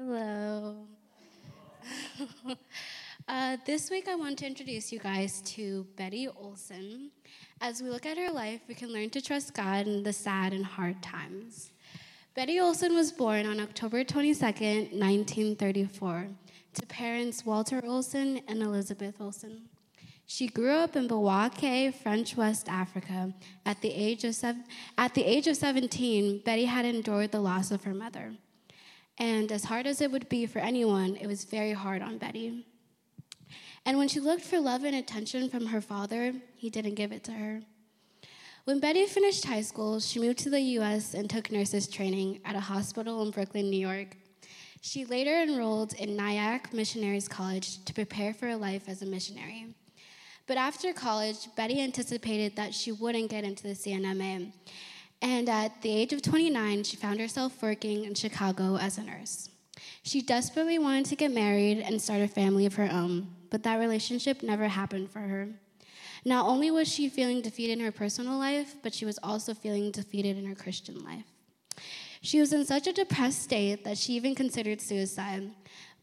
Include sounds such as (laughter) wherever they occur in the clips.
Hello. (laughs) uh, this week, I want to introduce you guys to Betty Olsen. As we look at her life, we can learn to trust God in the sad and hard times. Betty Olsen was born on October 22nd, 1934, to parents Walter Olsen and Elizabeth Olsen. She grew up in Bouake, French West Africa. At the, age of sev- at the age of 17, Betty had endured the loss of her mother. And as hard as it would be for anyone, it was very hard on Betty. And when she looked for love and attention from her father, he didn't give it to her. When Betty finished high school, she moved to the US and took nurses training at a hospital in Brooklyn, New York. She later enrolled in Nyack Missionaries College to prepare for a life as a missionary. But after college, Betty anticipated that she wouldn't get into the C&MA. And at the age of 29, she found herself working in Chicago as a nurse. She desperately wanted to get married and start a family of her own, but that relationship never happened for her. Not only was she feeling defeated in her personal life, but she was also feeling defeated in her Christian life. She was in such a depressed state that she even considered suicide.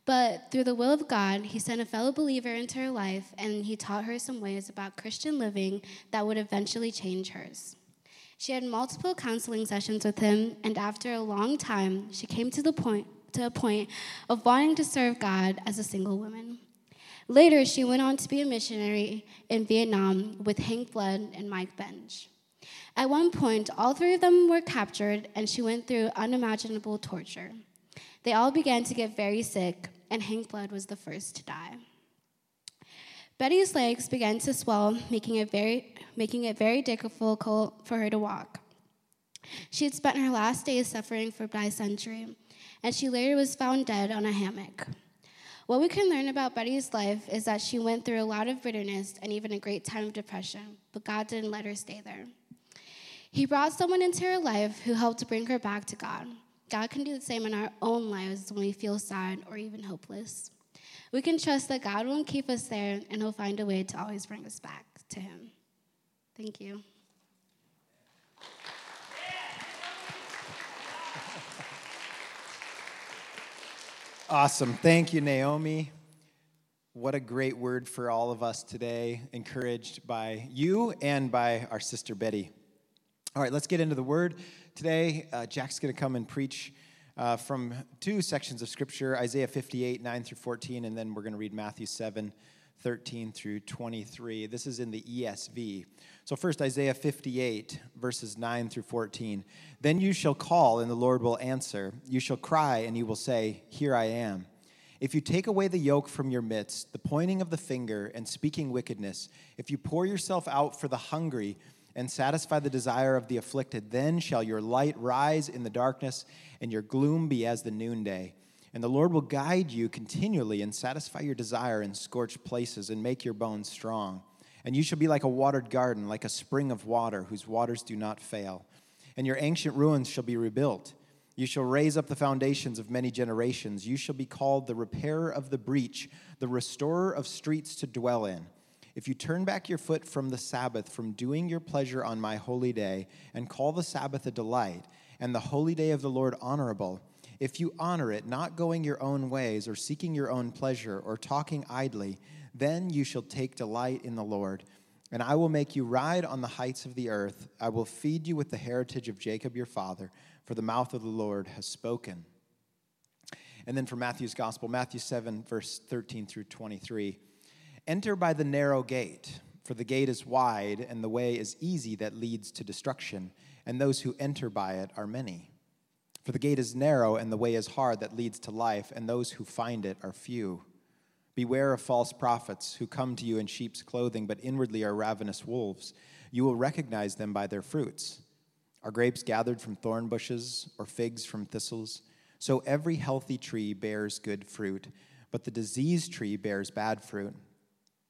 But through the will of God, He sent a fellow believer into her life and He taught her some ways about Christian living that would eventually change hers. She had multiple counseling sessions with him, and after a long time, she came to the point to a point of wanting to serve God as a single woman. Later, she went on to be a missionary in Vietnam with Hank Blood and Mike Benge. At one point, all three of them were captured, and she went through unimaginable torture. They all began to get very sick, and Hank Blood was the first to die. Betty's legs began to swell, making it very, making it very difficult for her to walk. She had spent her last days suffering from dysentery, and she later was found dead on a hammock. What we can learn about Betty's life is that she went through a lot of bitterness and even a great time of depression, but God didn't let her stay there. He brought someone into her life who helped bring her back to God. God can do the same in our own lives when we feel sad or even hopeless. We can trust that God won't keep us there and He'll find a way to always bring us back to Him. Thank you. (laughs) Awesome. Thank you, Naomi. What a great word for all of us today, encouraged by you and by our sister Betty. All right, let's get into the word. Today, uh, Jack's going to come and preach uh, from two sections of Scripture Isaiah 58, 9 through 14, and then we're going to read Matthew 7, 13 through 23. This is in the ESV. So, first, Isaiah 58, verses 9 through 14. Then you shall call, and the Lord will answer. You shall cry, and he will say, Here I am. If you take away the yoke from your midst, the pointing of the finger and speaking wickedness, if you pour yourself out for the hungry, and satisfy the desire of the afflicted. Then shall your light rise in the darkness, and your gloom be as the noonday. And the Lord will guide you continually and satisfy your desire in scorched places and make your bones strong. And you shall be like a watered garden, like a spring of water, whose waters do not fail. And your ancient ruins shall be rebuilt. You shall raise up the foundations of many generations. You shall be called the repairer of the breach, the restorer of streets to dwell in. If you turn back your foot from the Sabbath, from doing your pleasure on my holy day, and call the Sabbath a delight, and the holy day of the Lord honorable, if you honor it, not going your own ways, or seeking your own pleasure, or talking idly, then you shall take delight in the Lord. And I will make you ride on the heights of the earth. I will feed you with the heritage of Jacob your father, for the mouth of the Lord has spoken. And then from Matthew's gospel, Matthew 7, verse 13 through 23. Enter by the narrow gate, for the gate is wide and the way is easy that leads to destruction, and those who enter by it are many. For the gate is narrow and the way is hard that leads to life, and those who find it are few. Beware of false prophets who come to you in sheep's clothing, but inwardly are ravenous wolves. You will recognize them by their fruits. Are grapes gathered from thorn bushes or figs from thistles? So every healthy tree bears good fruit, but the diseased tree bears bad fruit.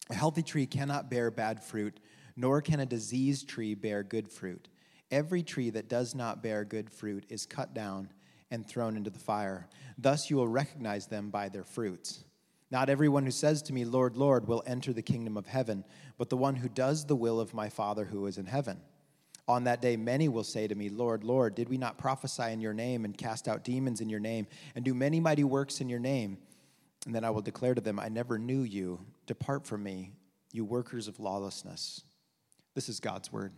A healthy tree cannot bear bad fruit, nor can a diseased tree bear good fruit. Every tree that does not bear good fruit is cut down and thrown into the fire. Thus you will recognize them by their fruits. Not everyone who says to me, Lord, Lord, will enter the kingdom of heaven, but the one who does the will of my Father who is in heaven. On that day, many will say to me, Lord, Lord, did we not prophesy in your name and cast out demons in your name and do many mighty works in your name? And then I will declare to them, I never knew you. Depart from me, you workers of lawlessness. This is God's word.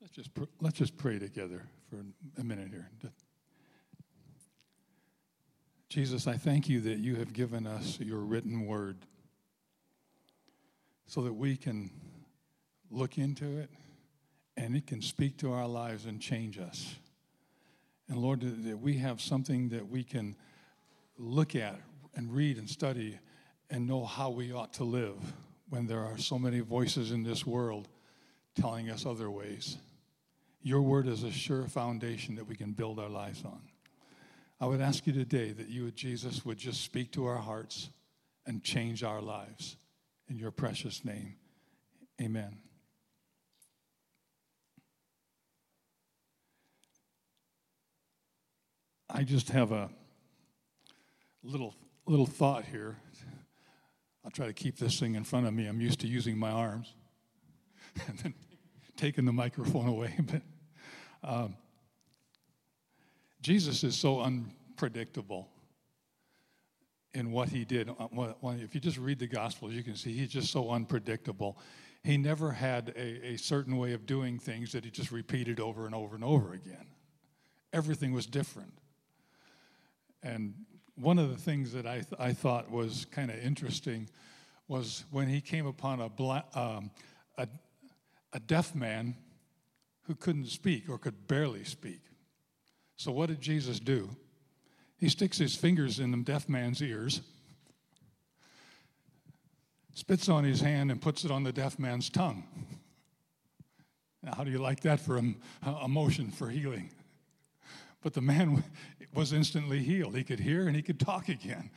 Let's just, pr- let's just pray together for a minute here. Jesus, I thank you that you have given us your written word so that we can look into it and it can speak to our lives and change us. And Lord, that we have something that we can look at and read and study and know how we ought to live when there are so many voices in this world telling us other ways. Your word is a sure foundation that we can build our lives on. I would ask you today that you, Jesus, would just speak to our hearts and change our lives. In your precious name, amen. I just have a little little thought here. I'll try to keep this thing in front of me. I'm used to using my arms (laughs) and then taking the microphone away. (laughs) But um, Jesus is so unpredictable in what he did. Uh, if you just read the Gospels, you can see he's just so unpredictable. He never had a, a certain way of doing things that he just repeated over and over and over again. Everything was different. And one of the things that I, th- I thought was kind of interesting was when he came upon a, um, a, a deaf man who couldn't speak or could barely speak. So, what did Jesus do? He sticks his fingers in the deaf man's ears, spits on his hand, and puts it on the deaf man's tongue. Now, how do you like that for a, a motion for healing? But the man (laughs) was instantly healed. He could hear and he could talk again.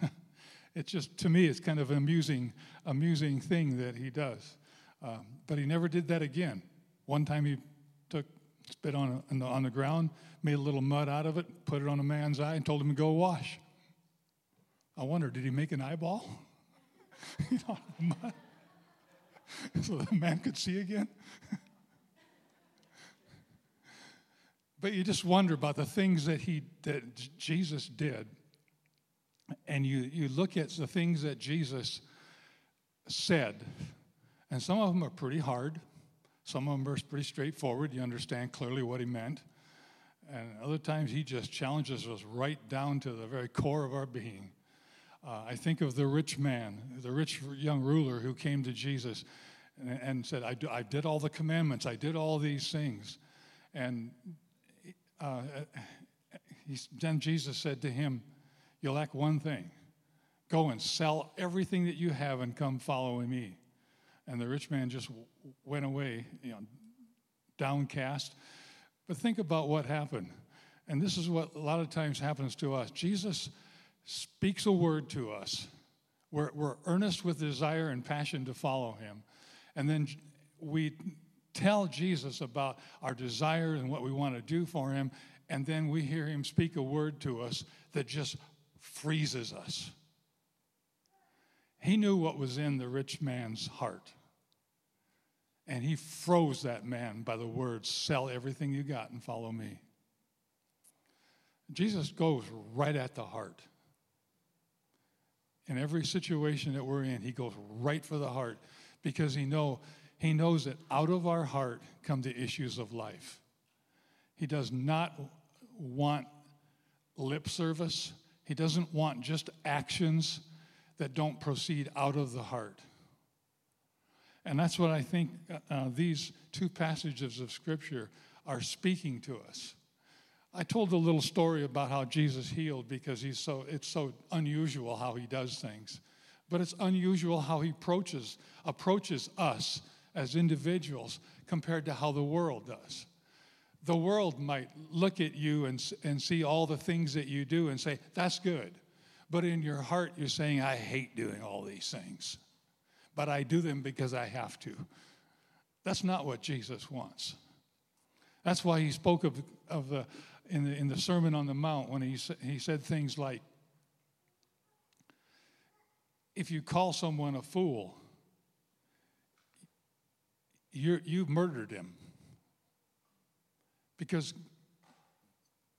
(laughs) it's just, to me, it's kind of an amusing, amusing thing that he does. Um, but he never did that again. One time he spit on, a, on, the, on the ground, made a little mud out of it, put it on a man's eye, and told him to go wash. I wonder, did he make an eyeball? (laughs) you know, mud? (laughs) so the man could see again? (laughs) but you just wonder about the things that he that Jesus did. And you, you look at the things that Jesus said, and some of them are pretty hard. Some of them are pretty straightforward. You understand clearly what he meant. And other times he just challenges us right down to the very core of our being. Uh, I think of the rich man, the rich young ruler who came to Jesus and, and said, I, do, I, did all the commandments, I did all these things. And uh, he, then Jesus said to him, You lack one thing. Go and sell everything that you have and come follow me. And the rich man just went away, you know, downcast. But think about what happened. And this is what a lot of times happens to us. Jesus speaks a word to us. We're, we're earnest with desire and passion to follow him. And then we tell Jesus about our desire and what we want to do for him. And then we hear him speak a word to us that just freezes us. He knew what was in the rich man's heart. And he froze that man by the words, Sell everything you got and follow me. Jesus goes right at the heart. In every situation that we're in, he goes right for the heart because he, know, he knows that out of our heart come the issues of life. He does not want lip service, he doesn't want just actions that don't proceed out of the heart. And that's what I think uh, uh, these two passages of Scripture are speaking to us. I told a little story about how Jesus healed because he's so, it's so unusual how he does things. But it's unusual how he approaches, approaches us as individuals compared to how the world does. The world might look at you and, and see all the things that you do and say, that's good. But in your heart, you're saying, I hate doing all these things. but I do them because I have to. That's not what Jesus wants. That's why he spoke of, of the, in, the, in the Sermon on the Mount when he, he said things like, if you call someone a fool, you you've murdered him. Because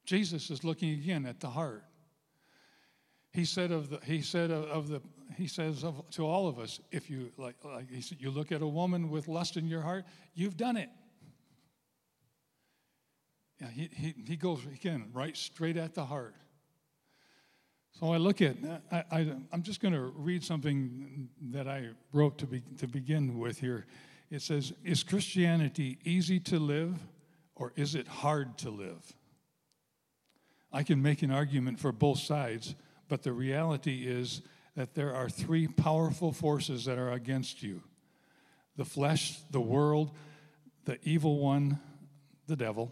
Jesus is looking again at the heart. He said of the, he said of, of the, he says of, to all of us, if you like, like he said, you look at a woman with lust in your heart, you've done it. Yeah, he, he, he goes again right straight at the heart. So I look at, I, I, am just going to read something that I wrote to, be, to begin with here. It says, Is Christianity easy to live or is it hard to live? I can make an argument for both sides, but the reality is that there are three powerful forces that are against you the flesh, the world, the evil one, the devil.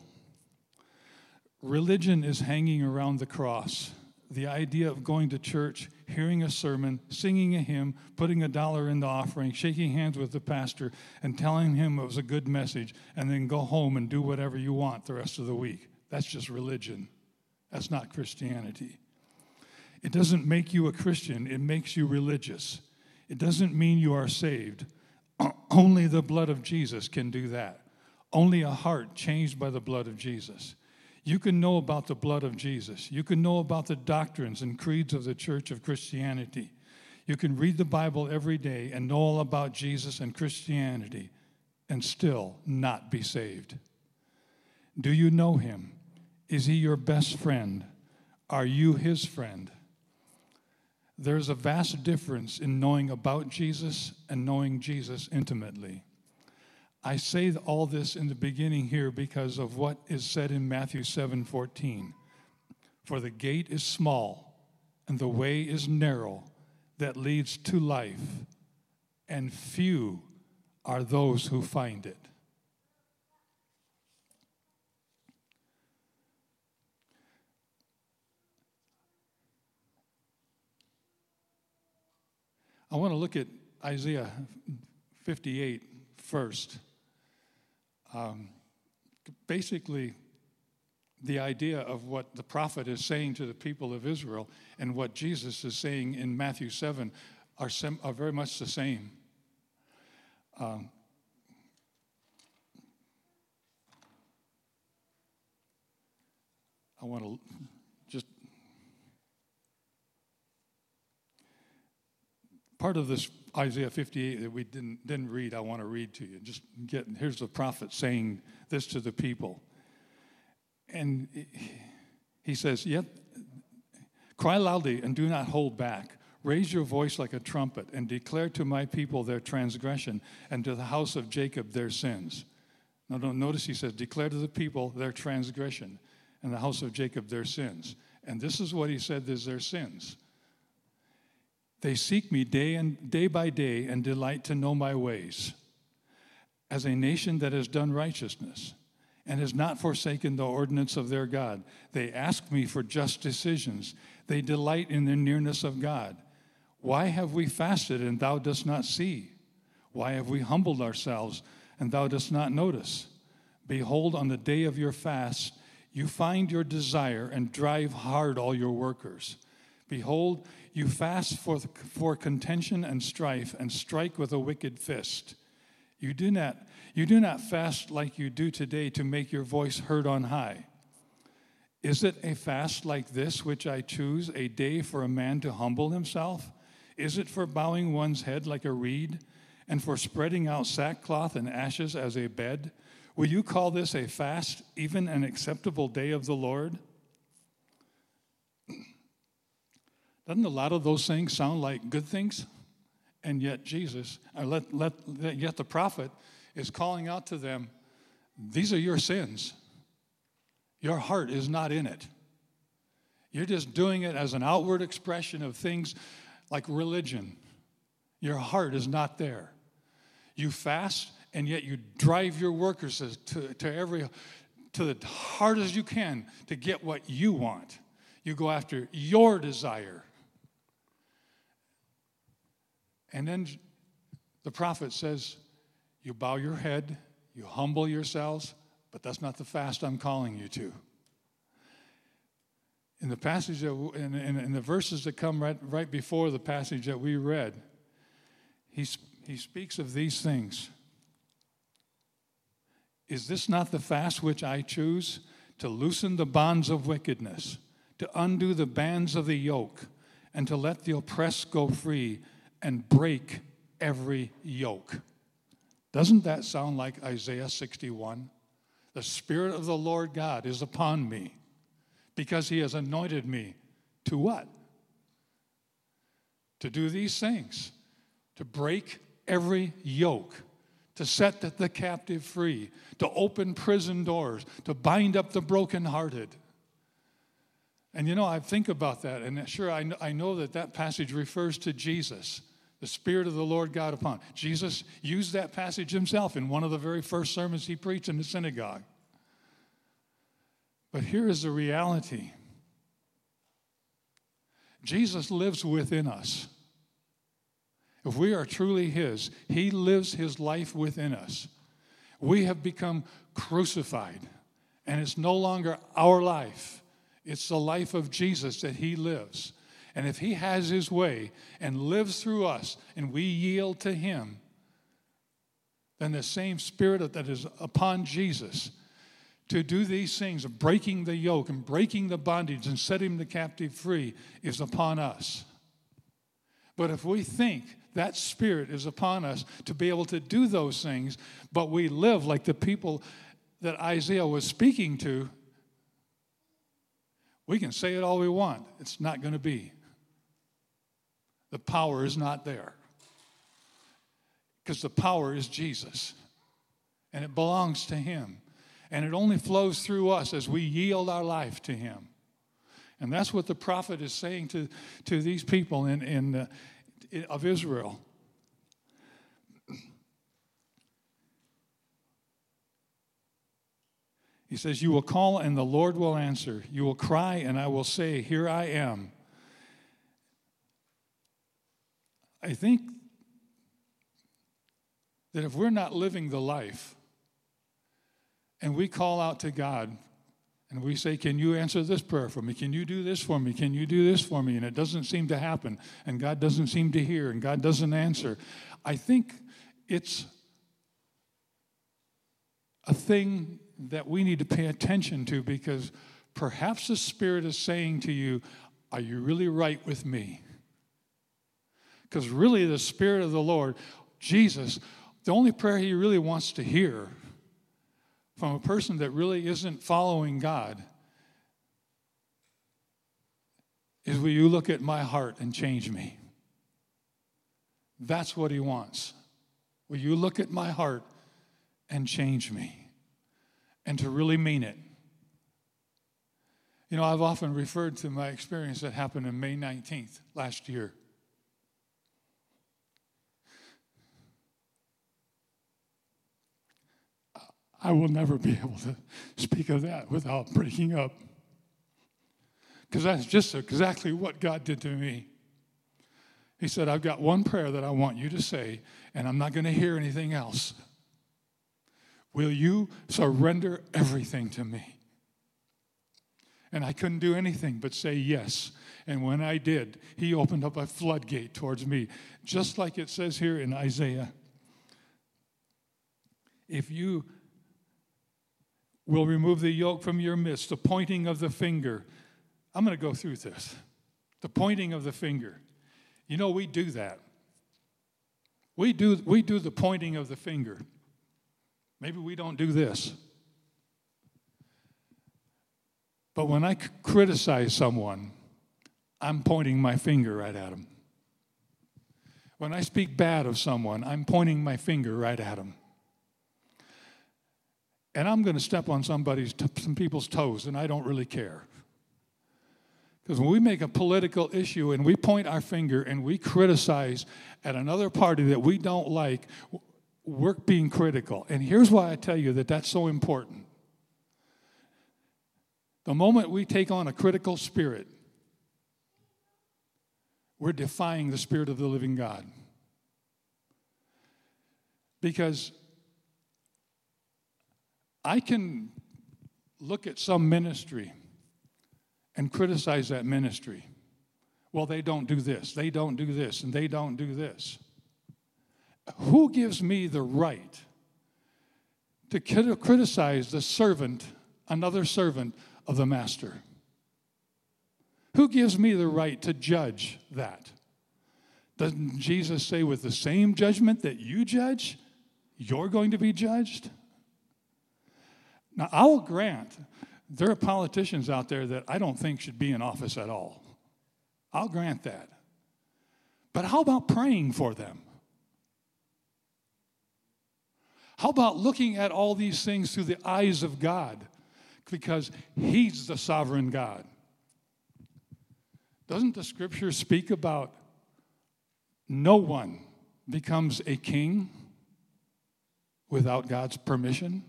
Religion is hanging around the cross the idea of going to church, hearing a sermon, singing a hymn, putting a dollar in the offering, shaking hands with the pastor, and telling him it was a good message, and then go home and do whatever you want the rest of the week. That's just religion. That's not Christianity. It doesn't make you a Christian, it makes you religious. It doesn't mean you are saved. (clears throat) Only the blood of Jesus can do that. Only a heart changed by the blood of Jesus. You can know about the blood of Jesus. You can know about the doctrines and creeds of the Church of Christianity. You can read the Bible every day and know all about Jesus and Christianity and still not be saved. Do you know him? Is he your best friend? Are you his friend? There's a vast difference in knowing about Jesus and knowing Jesus intimately. I say all this in the beginning here because of what is said in Matthew 7 14. For the gate is small and the way is narrow that leads to life, and few are those who find it. I want to look at Isaiah 58 first. Um, basically, the idea of what the prophet is saying to the people of Israel and what Jesus is saying in Matthew 7 are, sem- are very much the same. Um, I want to just. Part of this Isaiah 58 that we didn't, didn't read, I want to read to you. Just get, here's the prophet saying this to the people. And he says, Yet cry loudly and do not hold back. Raise your voice like a trumpet and declare to my people their transgression and to the house of Jacob their sins. Now, don't notice he says, declare to the people their transgression and the house of Jacob their sins. And this is what he said is their sins. They seek me day and day by day and delight to know my ways. As a nation that has done righteousness and has not forsaken the ordinance of their God, they ask me for just decisions. They delight in the nearness of God. Why have we fasted and thou dost not see? Why have we humbled ourselves and thou dost not notice? Behold, on the day of your fast, you find your desire and drive hard all your workers. Behold, you fast for, for contention and strife and strike with a wicked fist. You do, not, you do not fast like you do today to make your voice heard on high. Is it a fast like this which I choose, a day for a man to humble himself? Is it for bowing one's head like a reed, and for spreading out sackcloth and ashes as a bed? Will you call this a fast, even an acceptable day of the Lord? Doesn't a lot of those things sound like good things? And yet Jesus, let, let, yet the prophet is calling out to them, these are your sins. Your heart is not in it. You're just doing it as an outward expression of things like religion. Your heart is not there. You fast, and yet you drive your workers to, to every to the hardest you can to get what you want. You go after your desire. And then The prophet says, You bow your head, you humble yourselves, but that's not the fast I'm calling you to. In the passage, that, in, in, in the verses that come right, right before the passage that we read, he, he speaks of these things. Is this not the fast which I choose? To loosen the bonds of wickedness, to undo the bands of the yoke, and to let the oppressed go free and break every yoke. Doesn't that sound like Isaiah 61? The Spirit of the Lord God is upon me because he has anointed me to what? To do these things, to break every yoke, to set the captive free, to open prison doors, to bind up the brokenhearted. And you know, I think about that, and sure, I know, I know that that passage refers to Jesus, the Spirit of the Lord God upon. Jesus used that passage himself in one of the very first sermons he preached in the synagogue. But here is the reality Jesus lives within us. If we are truly His, He lives His life within us. We have become crucified, and it's no longer our life, it's the life of Jesus that He lives. And if He has His way and lives through us, and we yield to Him, then the same Spirit that is upon Jesus to do these things of breaking the yoke and breaking the bondage and setting the captive free is upon us. But if we think that spirit is upon us to be able to do those things, but we live like the people that Isaiah was speaking to, we can say it all we want. It's not going to be. The power is not there. Because the power is Jesus, and it belongs to Him. And it only flows through us as we yield our life to Him. And that's what the prophet is saying to, to these people in, in, uh, of Israel. He says, You will call and the Lord will answer. You will cry and I will say, Here I am. I think that if we're not living the life and we call out to God and we say, Can you answer this prayer for me? Can you do this for me? Can you do this for me? And it doesn't seem to happen, and God doesn't seem to hear, and God doesn't answer. I think it's a thing that we need to pay attention to because perhaps the Spirit is saying to you, Are you really right with me? Because really, the Spirit of the Lord, Jesus, the only prayer he really wants to hear from a person that really isn't following God is will you look at my heart and change me? That's what he wants. Will you look at my heart and change me? And to really mean it. You know, I've often referred to my experience that happened on May 19th last year. I will never be able to speak of that without breaking up. Because that's just exactly what God did to me. He said, I've got one prayer that I want you to say, and I'm not going to hear anything else. Will you surrender everything to me? And I couldn't do anything but say yes. And when I did, he opened up a floodgate towards me, just like it says here in Isaiah. If you will remove the yoke from your midst, the pointing of the finger. I'm going to go through this. The pointing of the finger. You know, we do that. We do, we do the pointing of the finger. Maybe we don't do this. But when I criticize someone, I'm pointing my finger right at them. When I speak bad of someone, I'm pointing my finger right at them and I'm going to step on somebody's, some people's toes, and I don't really care. Because when we make a political issue and we point our finger and we criticize at another party that we don't like, we're being critical. And here's why I tell you that that's so important. The moment we take on a critical spirit, we're defying the spirit of the living God. Because I can look at some ministry and criticize that ministry. Well, they don't do this, they don't do this, and they don't do this. Who gives me the right to criticize the servant, another servant of the master? Who gives me the right to judge that? Doesn't Jesus say, with the same judgment that you judge, you're going to be judged? Now, I'll grant there are politicians out there that I don't think should be in office at all. I'll grant that. But how about praying for them? How about looking at all these things through the eyes of God? Because He's the sovereign God. Doesn't the scripture speak about no one becomes a king without God's permission?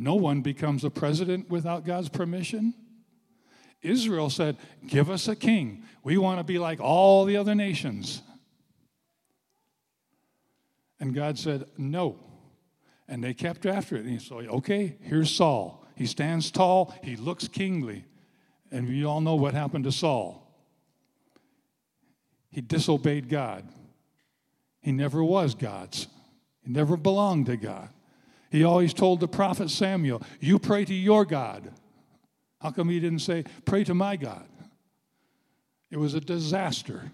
No one becomes a president without God's permission. Israel said, Give us a king. We want to be like all the other nations. And God said, No. And they kept after it. And he said, Okay, here's Saul. He stands tall, he looks kingly. And we all know what happened to Saul. He disobeyed God. He never was God's, he never belonged to God. He always told the prophet Samuel, You pray to your God. How come he didn't say, Pray to my God? It was a disaster.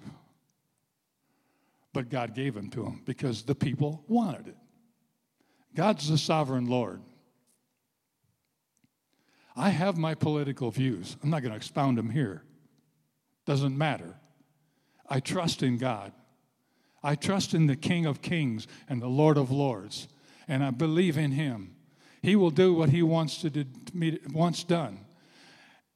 But God gave him to him because the people wanted it. God's the sovereign Lord. I have my political views. I'm not going to expound them here. Doesn't matter. I trust in God. I trust in the King of Kings and the Lord of Lords and I believe in him. He will do what he wants to do, wants done.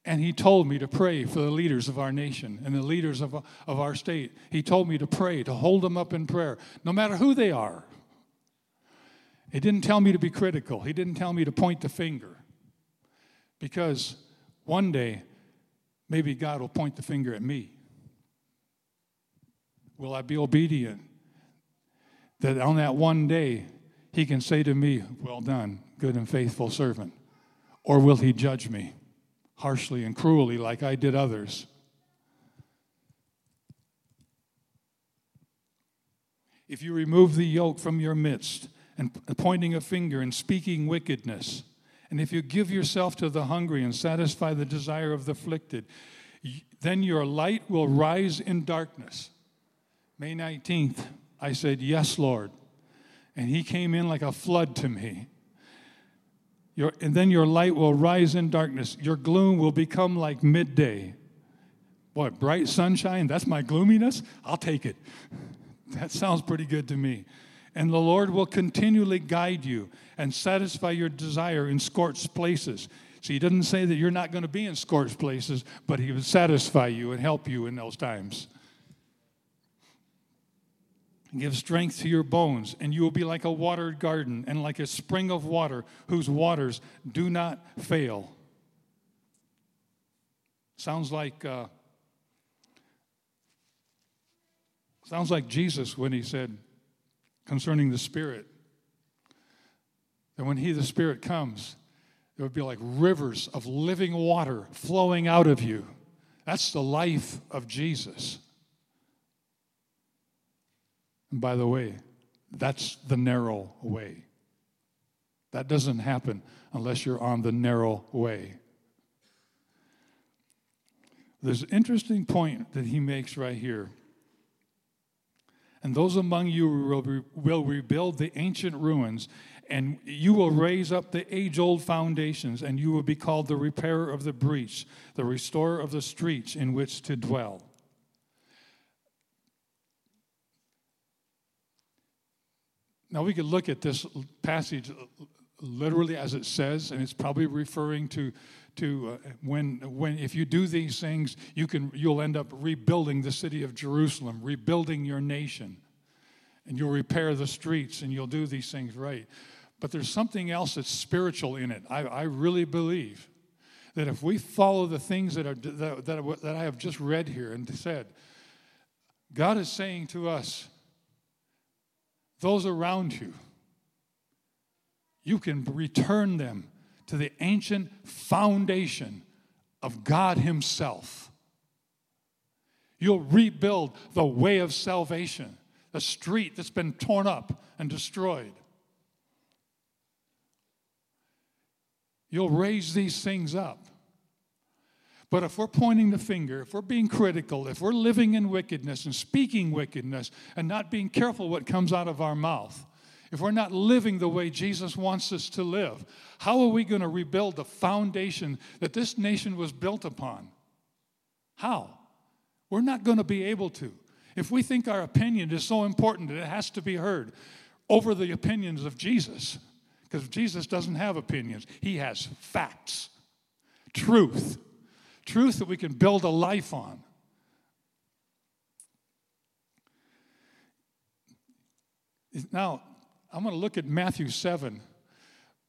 And he told me to pray for the leaders of our nation and the leaders of, of our state. He told me to pray, to hold them up in prayer, no matter who they are. He didn't tell me to be critical. He didn't tell me to point the finger. Because one day, maybe God will point the finger at me. Will I be obedient? That on that one day, he can say to me, Well done, good and faithful servant? Or will he judge me harshly and cruelly like I did others? If you remove the yoke from your midst and pointing a finger and speaking wickedness, and if you give yourself to the hungry and satisfy the desire of the afflicted, then your light will rise in darkness. May 19th, I said, Yes, Lord and he came in like a flood to me. Your, and then your light will rise in darkness. Your gloom will become like midday. What, bright sunshine? That's my gloominess? I'll take it. (laughs) That sounds pretty good to me. And the Lord will continually guide you and satisfy your desire in scorched places. See, he doesn't say that you're not going to be in scorched places, but he will satisfy you and help you in those times. Give strength to your bones, and you will be like a watered garden and like a spring of water whose waters do not fail. Sounds like uh, sounds like Jesus when he said concerning the Spirit that when He, the Spirit, comes, it would be like rivers of living water flowing out of you. That's the life of Jesus. And by the way, that's the narrow way. That doesn't happen unless you're on the narrow way. There's an interesting point that he makes right here. And those among you will, re- will rebuild the ancient ruins, and you will raise up the age old foundations, and you will be called the repairer of the breach, the restorer of the streets in which to dwell. Now, we could look at this passage literally as it says, and it's probably referring to, to uh, when, when if you do these things, you can, you'll end up rebuilding the city of Jerusalem, rebuilding your nation, and you'll repair the streets and you'll do these things right. But there's something else that's spiritual in it. I, I really believe that if we follow the things that, are, that, that, that I have just read here and said, God is saying to us, those around you, you can return them to the ancient foundation of God Himself. You'll rebuild the way of salvation, the street that's been torn up and destroyed. You'll raise these things up. But if we're pointing the finger, if we're being critical, if we're living in wickedness and speaking wickedness and not being careful what comes out of our mouth, if we're not living the way Jesus wants us to live, how are we going to rebuild the foundation that this nation was built upon? How? We're not going to be able to. If we think our opinion is so important that it has to be heard over the opinions of Jesus, because Jesus doesn't have opinions, he has facts, truth, truth that we can build a life on. Now, I'm going to look at Matthew 7,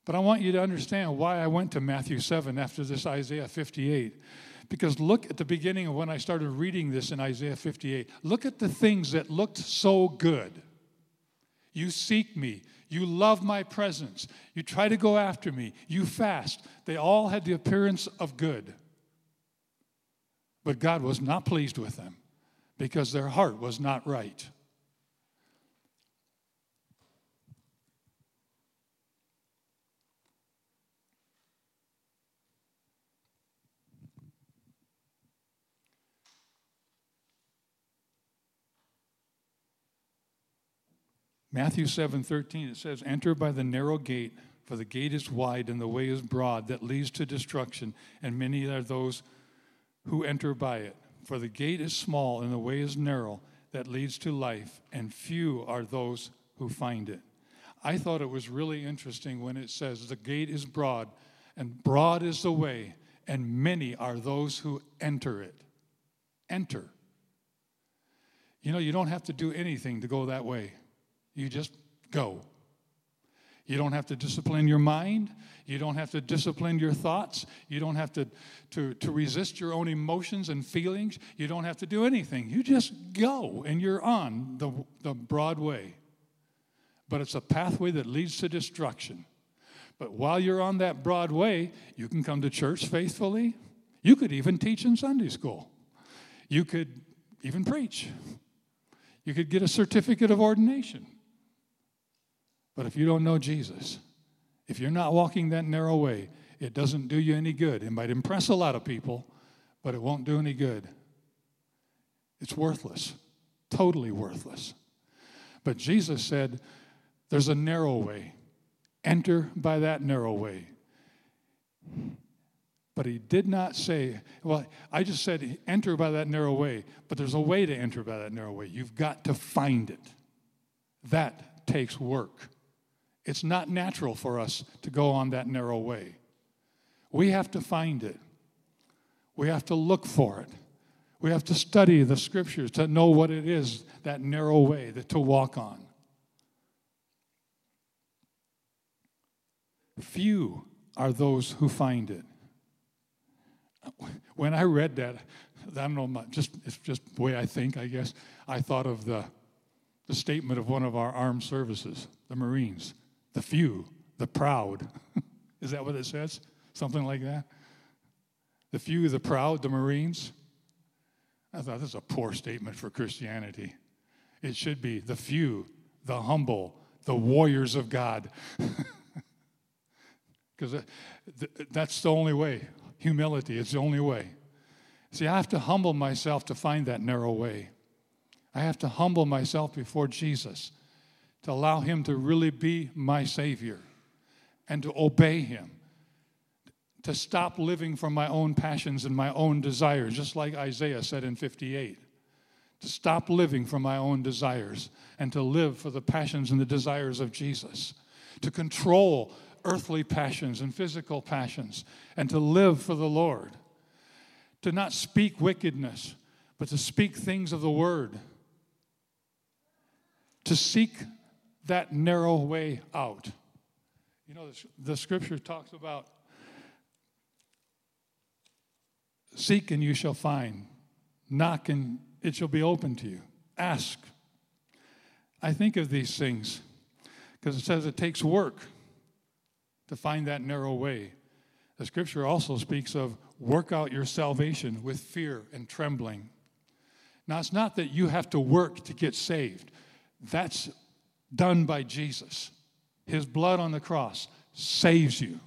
but I want you to understand why I went to Matthew 7 after this Isaiah 58. Because look at the beginning of when I started reading this in Isaiah 58. Look at the things that looked so good. You seek me. You love my presence. You try to go after me. You fast. They all had the appearance of good. But God was not pleased with them because their heart was not right. Matthew 7 13, it says, Enter by the narrow gate, for the gate is wide and the way is broad that leads to destruction, and many are those who enter by it. For the gate is small and the way is narrow that leads to life, and few are those who find it. I thought it was really interesting when it says the gate is broad, and broad is the way, and many are those who enter it. Enter. You know, you don't have to do anything to go that way. You just go. You don't have to discipline your mind. You don't have to discipline your thoughts. You don't have to, to, to resist your own emotions and feelings. You don't have to do anything. You just go and you're on the, the broad way. But it's a pathway that leads to destruction. But while you're on that broad way, you can come to church faithfully. You could even teach in Sunday school. You could even preach. You could get a certificate of ordination. But if you don't know Jesus, if you're not walking that narrow way, it doesn't do you any good. It might impress a lot of people, but it won't do any good. It's worthless, totally worthless. But Jesus said, There's a narrow way. Enter by that narrow way. But he did not say, well, I just said enter by that narrow way, but there's a way to enter by that narrow way. You've got to find it. That takes work. It's not natural for us to go on that narrow way. We have to find it, we have to look for it. We have to study the scriptures to know what it is, that narrow way that to walk on. Few are those who find it. When I read that, I don't know, just, it's just the way I think, I guess. I thought of the, the statement of one of our armed services, the Marines the few, the proud. (laughs) Is that what it says? Something like that? The few, the proud, the Marines. I thought this is a poor statement for Christianity. It should be the few, the humble, the warriors of God. (laughs) Because uh, that's the only way. Humility is the only way. See, I have to humble myself to find that narrow way. I have to humble myself before Jesus to allow Him to really be my Savior and to obey Him, to stop living for my own passions and my own desires, just like Isaiah said in 58. To stop living for my own desires and to live for the passions and the desires of Jesus. To control earthly passions and physical passions and to live for the Lord. To not speak wickedness, but to speak things of the Word. To seek that narrow way out. You know, the, scripture talks about seek and you shall find, knock and it shall be open to you, ask. I think of these things because it says it takes work to find that narrow way. The scripture also speaks of work out your salvation with fear and trembling. Now, it's not that you have to work to get saved, that's done by Jesus. His blood on the cross saves you.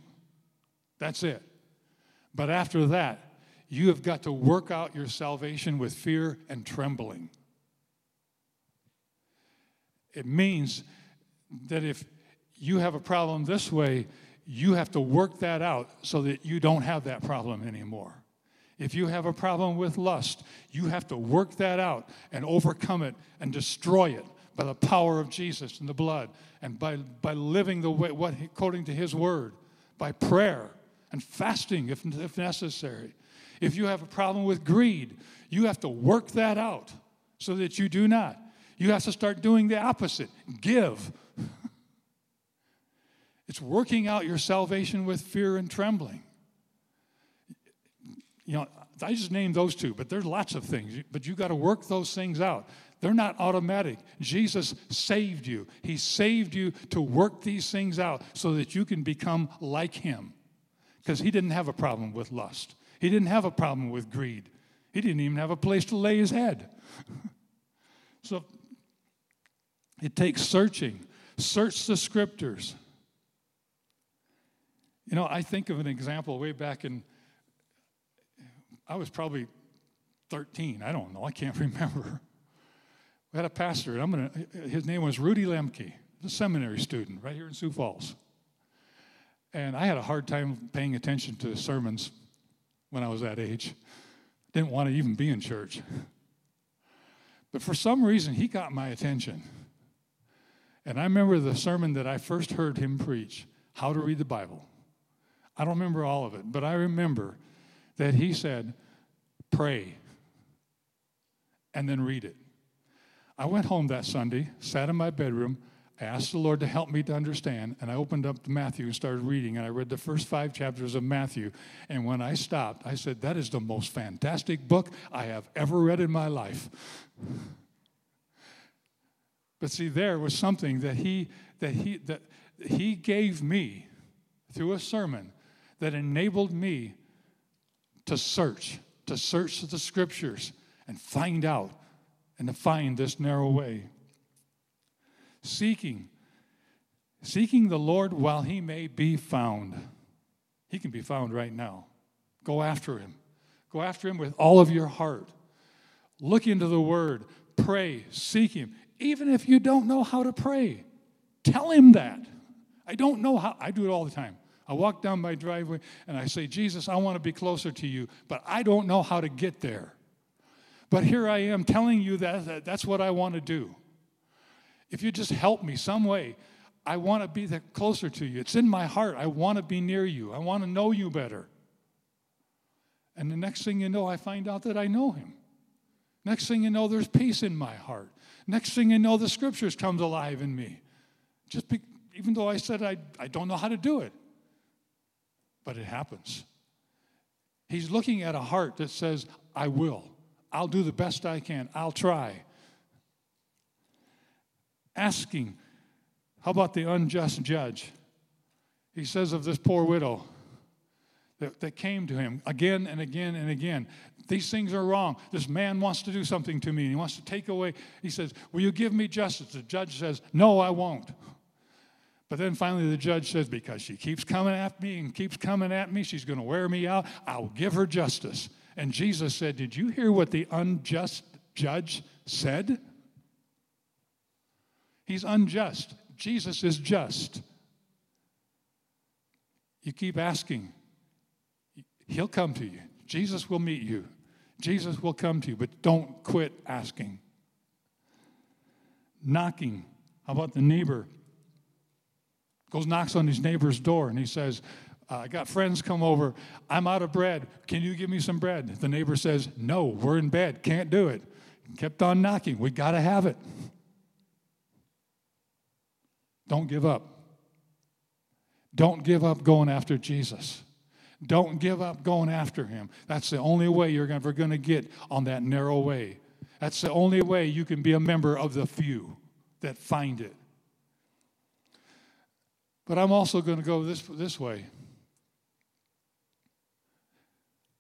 That's it. But after that, you have got to work out your salvation with fear and trembling. It means that if you have a problem this way, you have to work that out so that you don't have that problem anymore. If you have a problem with lust, you have to work that out and overcome it and destroy it by the power of Jesus and the blood and by, by living the way, what, according to his word, by prayer and fasting if, if necessary. If you have a problem with greed, you have to work that out so that you do not. You have to start doing the opposite give. (laughs) it's working out your salvation with fear and trembling. You know, I just named those two, but there's lots of things. But you got to work those things out. They're not automatic. Jesus saved you. He saved you to work these things out so that you can become like Him. Because He didn't have a problem with lust, He didn't have a problem with greed, He didn't even have a place to lay His head. (laughs) so it takes searching. Search the scriptures. You know, I think of an example way back in, I was probably 13. I don't know. I can't (laughs) remember. We had a pastor. I'm gonna. His name was Rudy Lemke, a seminary student right here in Sioux Falls. And I had a hard time paying attention to sermons when I was that age. Didn't want to even be in church. But for some reason, he got my attention. And I remember the sermon that I first heard him preach, How to Read the Bible. I don't remember all of it, but I remember that he said, Pray and then read it. I went home that Sunday, sat in my bedroom, I asked the Lord to help me to understand, and I opened up Matthew and started reading, and I read the first five chapters of Matthew. And when I stopped, I said, That is the most fantastic book I have ever read in my life. But see, there was something that he that he that he gave me through a sermon that enabled me to search, to search the scriptures and find out and to find this narrow way. Seeking, seeking the Lord while he may be found. He can be found right now. Go after him. Go after him with all of your heart. Look into the word, pray, seek him even if you don't know how to pray. Tell him that. I don't know how, I do it all the time. I walk down my driveway and I say, Jesus, I want to be closer to you, but I don't know how to get there. But here I am telling you that, that that's what I want to do. If you just help me some way, I want to be closer to you. It's in my heart. I want to be near you. I want to know you better. And the next thing you know, I find out that I know him. Next thing you know, there's peace in my heart. Next thing you know, the scriptures comes alive in me. Just be, even though I said I, I don't know how to do it, but it happens. He's looking at a heart that says, I will. I'll do the best I can. I'll try. Asking, how about the unjust judge? He says of this poor widow that, that came to him again and again and again these things are wrong. This man wants to do something to me. He wants to take away. He says, Will you give me justice? The judge says, No, I won't. But then finally the judge says, Because she keeps coming at me and keeps coming at me, she's going to wear me out. I'll give her justice. And Jesus said, Did you hear what the unjust judge said? He's unjust. Jesus is just. You keep asking, He'll come to you. Jesus will meet you. Jesus will come to you, but don't quit asking. Knocking. How about the neighbor? Goes knocks on his neighbor's door and he says, uh, I got friends come over. I'm out of bread. Can you give me some bread? The neighbor says, No, we're in bed. Can't do it. Kept on knocking. We got to have it. Don't give up. Don't give up going after Jesus. Don't give up going after him. That's the only way you're ever going to get on that narrow way. That's the only way you can be a member of the few that find it. But I'm also going to go this, this way.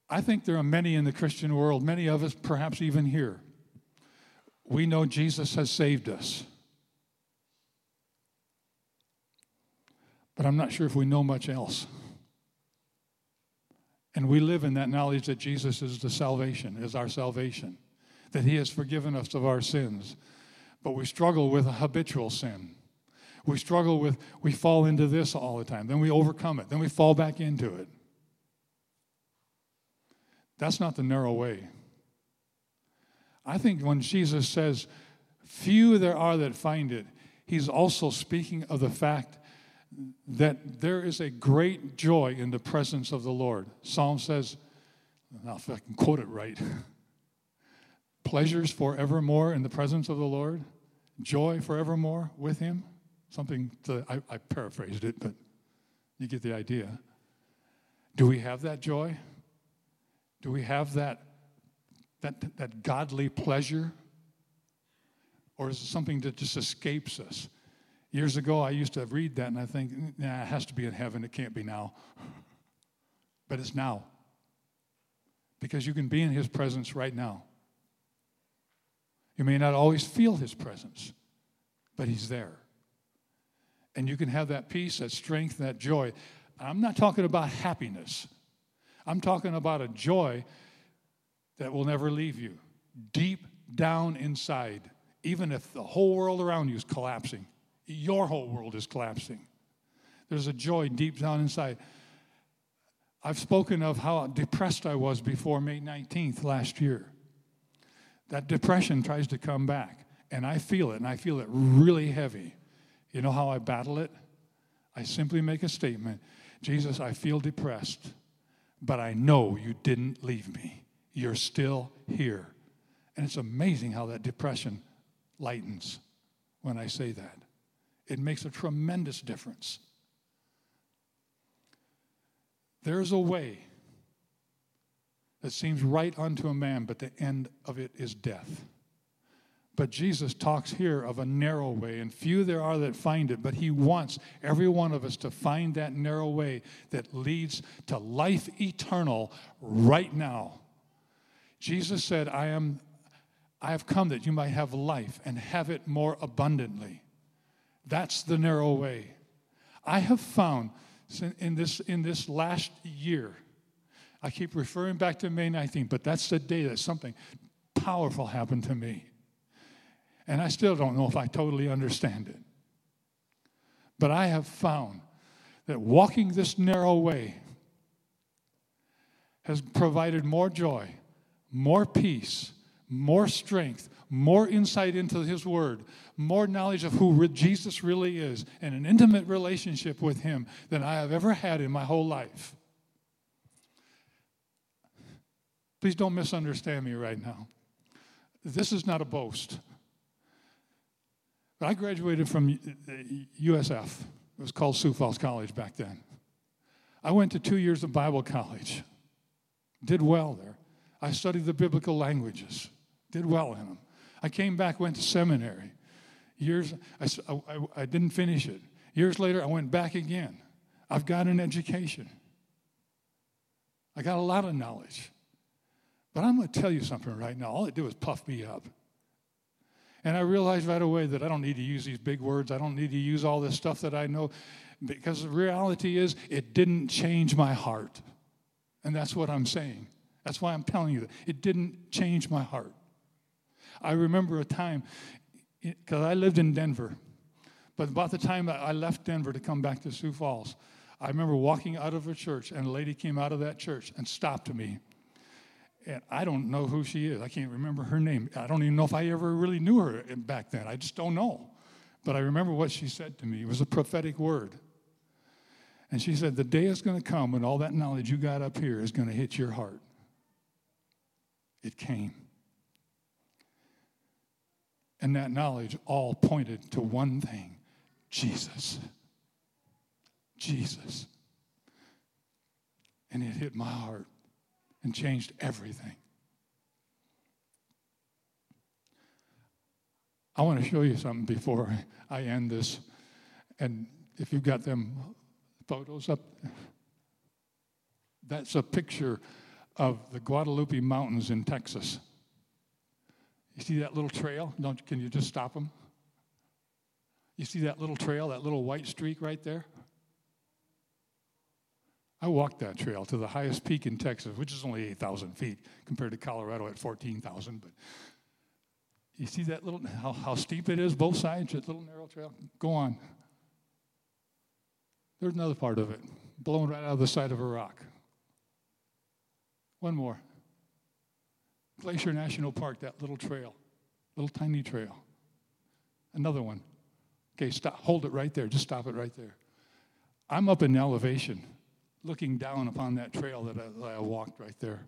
I think there are many in the Christian world, many of us perhaps even here. We know Jesus has saved us. But I'm not sure if we know much else. And we live in that knowledge that Jesus is the salvation, is our salvation, that He has forgiven us of our sins. But we struggle with a habitual sin. We struggle with, we fall into this all the time. Then we overcome it. Then we fall back into it. That's not the narrow way. I think when Jesus says, Few there are that find it, he's also speaking of the fact that there is a great joy in the presence of the Lord. Psalm says, now if I can quote it right, (laughs) pleasures forevermore in the presence of the Lord, joy forevermore with him. Something to, I, I paraphrased it, but you get the idea. Do we have that joy? Do we have that, that, that godly pleasure? Or is it something that just escapes us? Years ago, I used to read that and I think, nah, it has to be in heaven. It can't be now. But it's now. Because you can be in His presence right now. You may not always feel His presence, but He's there. And you can have that peace, that strength, that joy. I'm not talking about happiness. I'm talking about a joy that will never leave you, deep down inside, even if the whole world around you is collapsing, your whole world is collapsing. There's a joy deep down inside. I've spoken of how depressed I was before May 19th last year. That depression tries to come back, and I feel it, and I feel it really heavy. You know how I battle it? I simply make a statement Jesus, I feel depressed but I know you didn't leave me. You're still here. And it's amazing how that depression lightens when I say that. It makes a tremendous difference. There's a way that seems right unto a man, but the end of it is death. But Jesus talks here of a narrow way, and few there are that find it. But he wants every one of us to find that narrow way that leads to life eternal right now. Jesus said, I am I have come that you might have life and have it more abundantly. That's the narrow way. I have found in this, in this last year, I keep referring back to May 19th, but that's the day that something powerful happened to me. And I still don't know if I totally understand it. But I have found that walking this narrow way has provided more joy, more peace, more strength, more insight into His Word, more knowledge of who Jesus really is, and an intimate relationship with Him than I have ever had in my whole life. Please don't misunderstand me right now. This is not a boast. But I graduated from USF. Uh, it was called Sioux Falls College back then. I went to two years of Bible college, did well there. I studied the biblical languages, did well in them. I came back, went to seminary. Years, I, I, I didn't finish it. Years later, I went back again. I've got an education. I got a lot of knowledge. But I'm going to tell you something right now. All it did was puff me up. And I realized right away that I don't need to use these big words. I don't need to use all this stuff that I know because the reality is it didn't change my heart. And that's what I'm saying. That's why I'm telling you that. It didn't change my heart. I remember a time, because I lived in Denver, but about the time I left Denver to come back to Sioux Falls, I remember walking out of a church, and a lady came out of that church and stopped me and I don't know who she is. I can't remember her name. I don't even know if I ever really knew her back then. I just don't know. But I remember what she said to me. It was a prophetic word. And she said, The day is going to come when all that knowledge you got up here is going to hit your heart. It came. And that knowledge all pointed to one thing Jesus. Jesus. And it hit my heart and changed everything. I want to show you something before I end this. And if you've got them photos up, that's a picture of the Guadalupe Mountains in Texas. You see that little trail? Don't, can you just stop them? You see that little trail, that little white streak right there? I walked that trail to the highest peak in Texas, which is only 8,000 feet compared to Colorado at 14,000. But you see that little, how, how steep it is, both sides, that little narrow trail? Go on. There's another part of it, blown right out of the side of a rock. One more. Glacier National Park, that little trail, little tiny trail. Another one. Okay, stop, hold it right there. Just stop it right there. I'm up in elevation, looking down upon that trail that I, that I walked right there.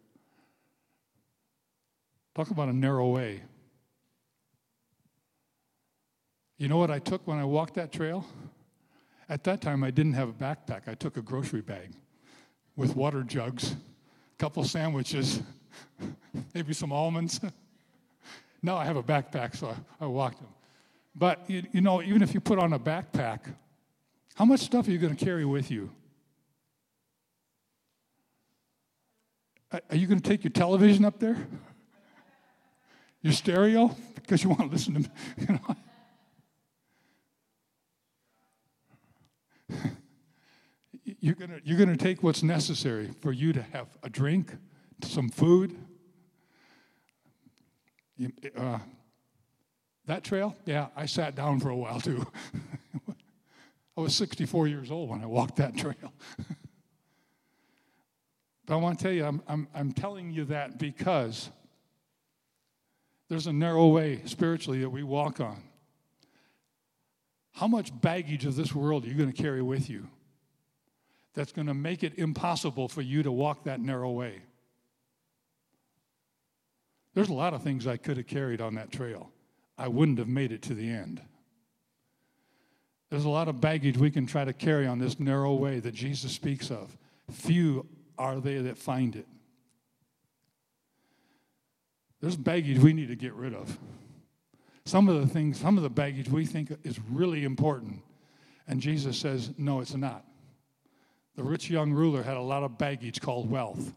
Talk about a narrow way. You know what I took when I walked that trail? At that time, I didn't have a backpack. I took a grocery bag with water jugs, a couple sandwiches, (laughs) maybe some almonds. (laughs) now I have a backpack, so I, I walked them. But you, you know, even if you put on a backpack, how much stuff are you going to carry with you? Are you going to take your television up there? Your stereo? Because you want to listen to, (laughs) you know. (laughs) you're going you're gonna take what's necessary for you to have a drink, some food. You, uh, that trail, yeah, I sat down for a while too. (laughs) I was 64 years old when I walked that trail. But I want to tell you, I'm, I'm, I'm telling you that because there's a narrow way spiritually that we walk on. How much baggage of this world are you going to carry with you that's going to make it impossible for you to walk that narrow way? There's a lot of things I could have carried on that trail. I wouldn't have made it to the end. There's a lot of baggage we can try to carry on this narrow way that Jesus speaks of. Few are they that find it. There's baggage we need to get rid of. Some of the things, some of the baggage we think is really important. And Jesus says, no, it's not. The rich young ruler had a lot of baggage called wealth.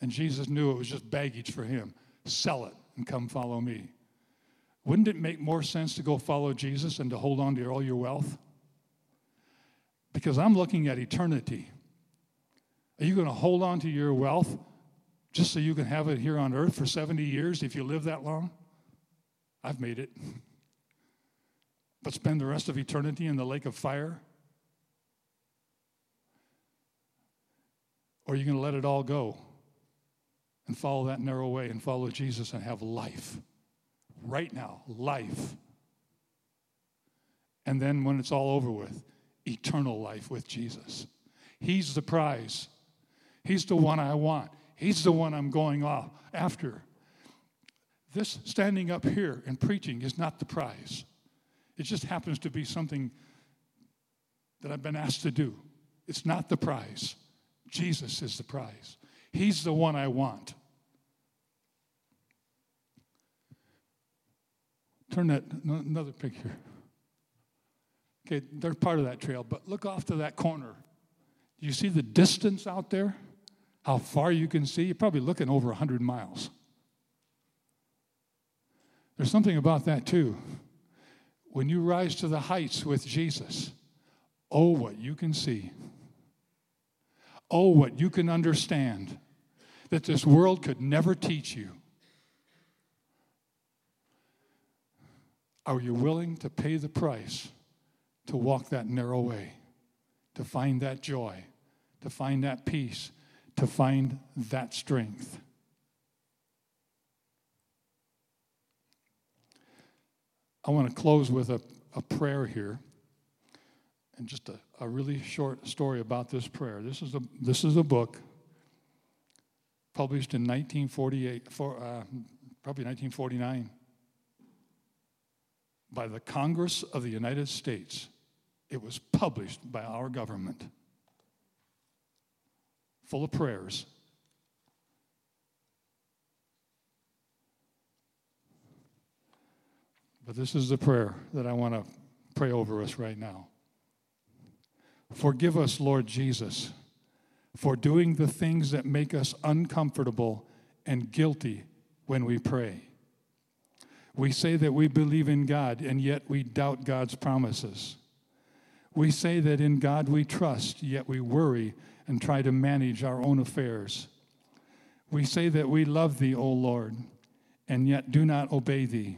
And Jesus knew it was just baggage for him. Sell it and come follow me. Wouldn't it make more sense to go follow Jesus and to hold on to all your wealth? Because I'm looking at eternity. Are you going to hold on to your wealth just so you can have it here on earth for 70 years if you live that long? I've made it. (laughs) But spend the rest of eternity in the lake of fire? Or are you going to let it all go and follow that narrow way and follow Jesus and have life? Right now, life. And then when it's all over with, eternal life with Jesus. He's the prize. He's the one I want. He's the one I'm going off after. This standing up here and preaching is not the prize. It just happens to be something that I've been asked to do. It's not the prize. Jesus is the prize. He's the one I want. Turn that another picture. Okay, they're part of that trail, but look off to that corner. Do you see the distance out there? How far you can see? You're probably looking over 100 miles. There's something about that too. When you rise to the heights with Jesus, oh, what you can see. Oh, what you can understand that this world could never teach you. Are you willing to pay the price to walk that narrow way, to find that joy, to find that peace, to find that strength? I want to close with a, a prayer here and just a, a really short story about this prayer. This is a, this is a book published in 1948, for, uh, probably 1949, by the Congress of the United States. It was published by our government, full of prayers But this is the prayer that I want to pray over us right now. Forgive us, Lord Jesus, for doing the things that make us uncomfortable and guilty when we pray. We say that we believe in God, and yet we doubt God's promises. We say that in God we trust, yet we worry and try to manage our own affairs. We say that we love Thee, O Lord, and yet do not obey Thee.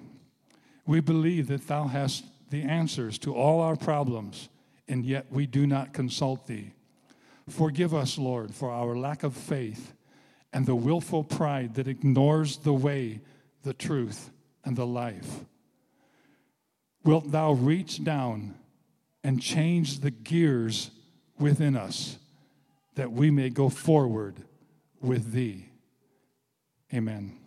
We believe that Thou hast the answers to all our problems, and yet we do not consult Thee. Forgive us, Lord, for our lack of faith and the willful pride that ignores the way, the truth, and the life. Wilt Thou reach down and change the gears within us that we may go forward with Thee? Amen.